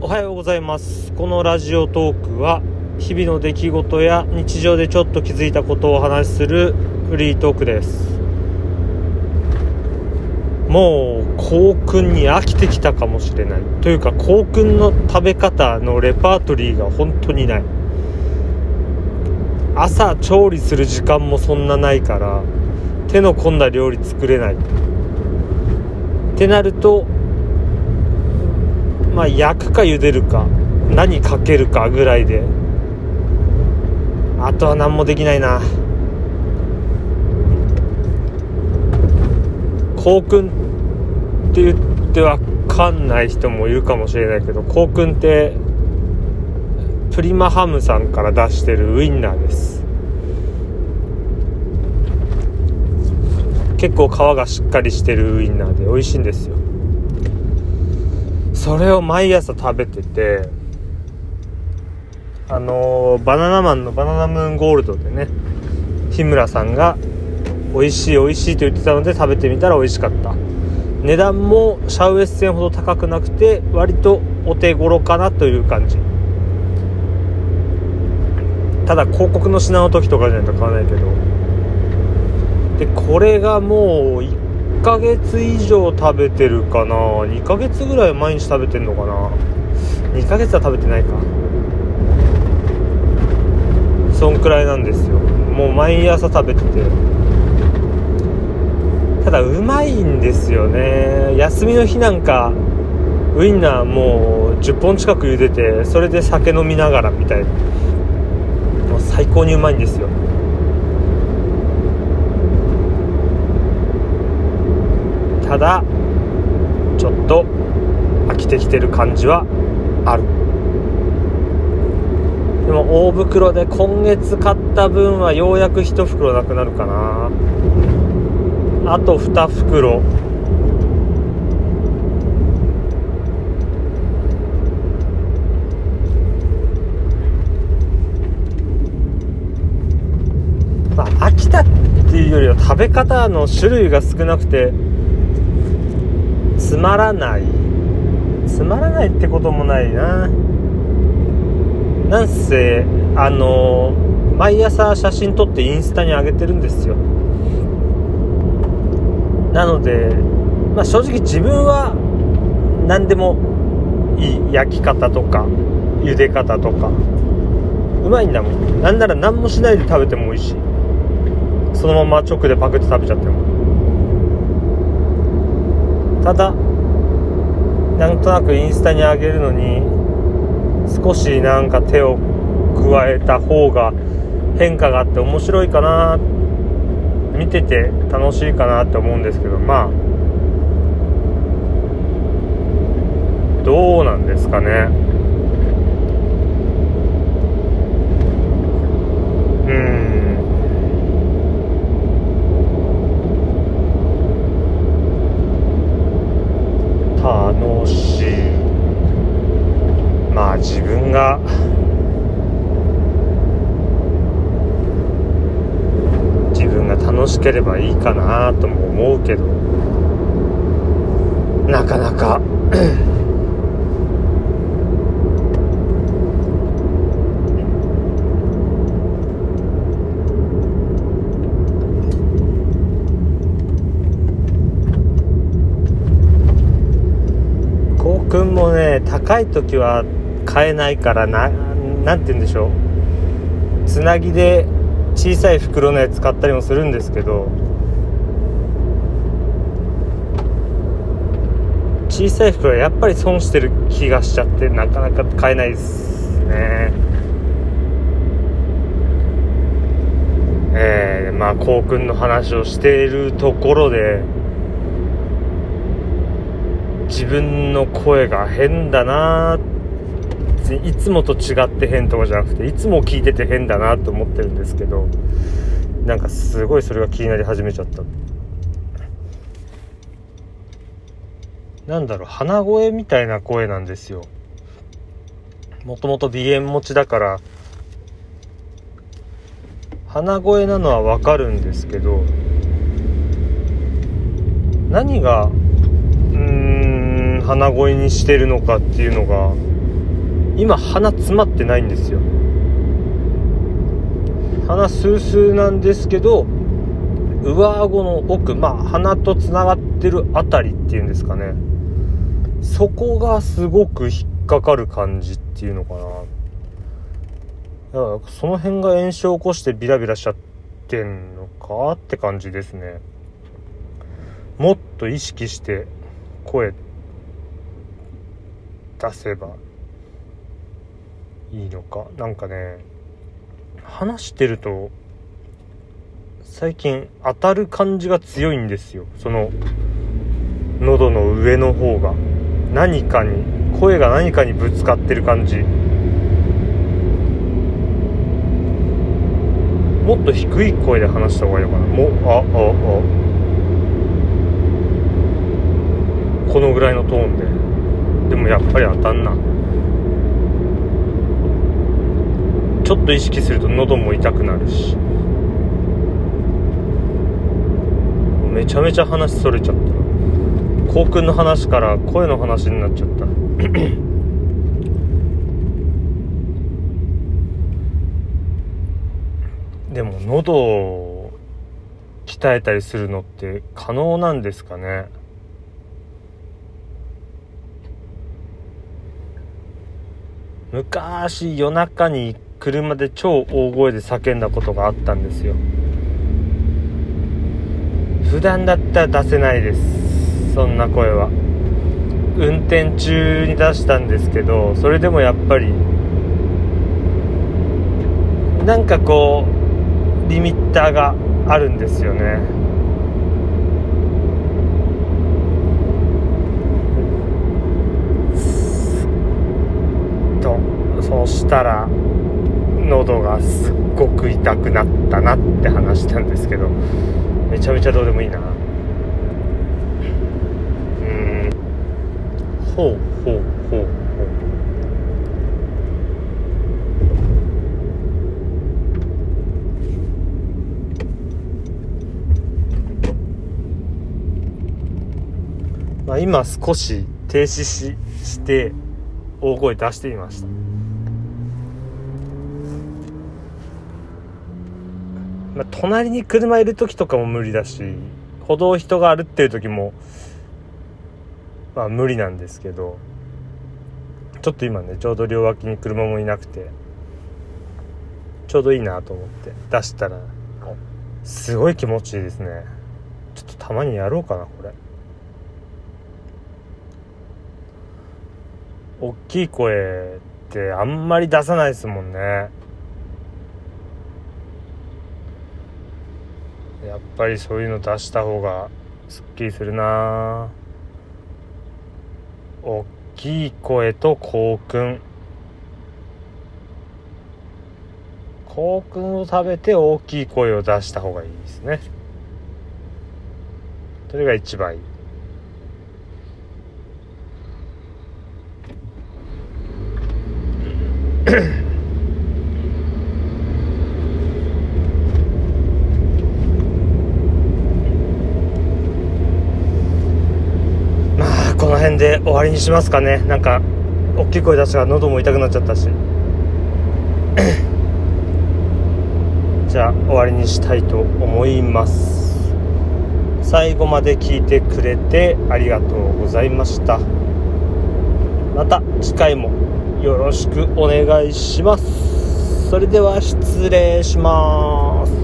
おはようございます。このラジオトークは日々の出来事や日常でちょっと気づいたことをお話しするフリートークです。もう校訓に飽きてきたかもしれない。というか校訓の食べ方のレパートリーが本当にない。朝調理する時間もそんなないから手の込んだ料理作れない。ってなるとまあ焼くか茹でるか何かけるかぐらいで。あとは何もできないな。校訓って言ってわかんない人もいるかもしれないけど校訓ってプリマハムさんから出してるウインナーです。結構皮がしっかりしてるウインナーで美味しいんですよ。それを毎朝食べててあのー、バナナマンのバナナムーンゴールドでね日村さんが美味しい美味しいと言ってたので食べてみたら美味しかった。値段もシャウエッセンほど高くなくて割とお手頃かなという感じ。ただ広告の品の時とかじゃないと買わないけど。でこれがもう1 1ヶ月以上食べてるかな？2ヶ月ぐらい毎日食べてんのかな？2ヶ月は食べてないか。そんくらいなんですよ。もう毎朝食べてて。ただうまいんですよね。休みの日なんかウインナーもう10本近く茹でてそれで酒飲みながらみたいな。もう最高にうまいんですよ。ただちょっと飽きてきてる感じはある。でも大袋で今月買った分はようやく1袋なくなるかな。あと2袋。まあ飽きたっていうよりは食べ方の種類が少なくてつまらない。つまらないってこともないな。なんせあの毎朝写真撮ってインスタに上げてるんですよ。なので、まあ、正直自分は何でもいい。焼き方とか茹で方とかうまいんだもん。なんなら何もしないで食べても美味しい。そのまま直でパクって食べちゃっても。たなんとなくインスタに上げるのに少しなんか手を加えた方が変化があって面白いかな見てて楽しいかなって思うんですけどまあどうなんですかねうん楽しいまあ自分が自分が楽しければいいかなとも思うけどなかなか。こうくんもね高い時は買えないからななんて言うんでしょう。つなぎで小さい袋のやつ買ったりもするんですけど小さい袋はやっぱり損してる気がしちゃってなかなか買えないですね。えー、まあこうくんの話をしているところで自分の声が変だなーっていつもと違って変とかじゃなくていつも聞いてて変だなと思ってるんですけどなんかすごいそれが気になり始めちゃった。なんだろう鼻声みたいな声なんですよ。もともと鼻炎持ちだから鼻声なのはわかるんですけど何がうーん鼻声にしてるのかっていうのが今鼻詰まってないんですよ。鼻スースーなんですけど上顎の奥まあ鼻とつながってるあたりっていうんですかね。そこがすごく引っかかる感じっていうのかな。だからその辺が炎症を起こしてビラビラしちゃってんのかって感じですね。もっと意識して声出せば。いいのか。なんかね話してると最近当たる感じが強いんですよ。その喉の上の方が。何かに声が何かにぶつかってる感じ。もっと低い声で話した方がいいのかな。もあああ。このぐらいのトーンで。でもやっぱり当たんな。ちょっと意識すると喉も痛くなるし。めちゃめちゃ話それちゃった。校訓の話から声の話になっちゃった。でも喉を鍛えたりするのって可能なんですかね？昔夜中に車で超大声で叫んだことがあったんですよ。普段だったら出せないです。そんな声は。運転中に出したんですけどそれでもやっぱりなんかこうリミッターがあるんですよね。とそうしたら喉がすっごく痛くなったなって話したんですけどめちゃめちゃどうでもいいな。うん。ほうほうほうほう。まあ今少し停止しして大声出してみました。まあ、隣に車いる時とかも無理だし歩道人が歩ってる時もまあ無理なんですけどちょっと今ねちょうど両脇に車もいなくてちょうどいいなと思って出したらすごい気持ちいいですね。ちょっとたまにやろうかなこれ。大きい声ってあんまり出さないですもんねやっぱりそういうの出した方がすっきりするな。大きい声と校訓校訓を食べて大きい声を出した方がいいですね。それが一番いいまあこの辺で終わりにしますかね。なんか大きい声出したら喉も痛くなっちゃったし。じゃあ終わりにしたいと思います。最後まで聞いてくれてありがとうございました。また次回もよろしくお願いします。それでは失礼します。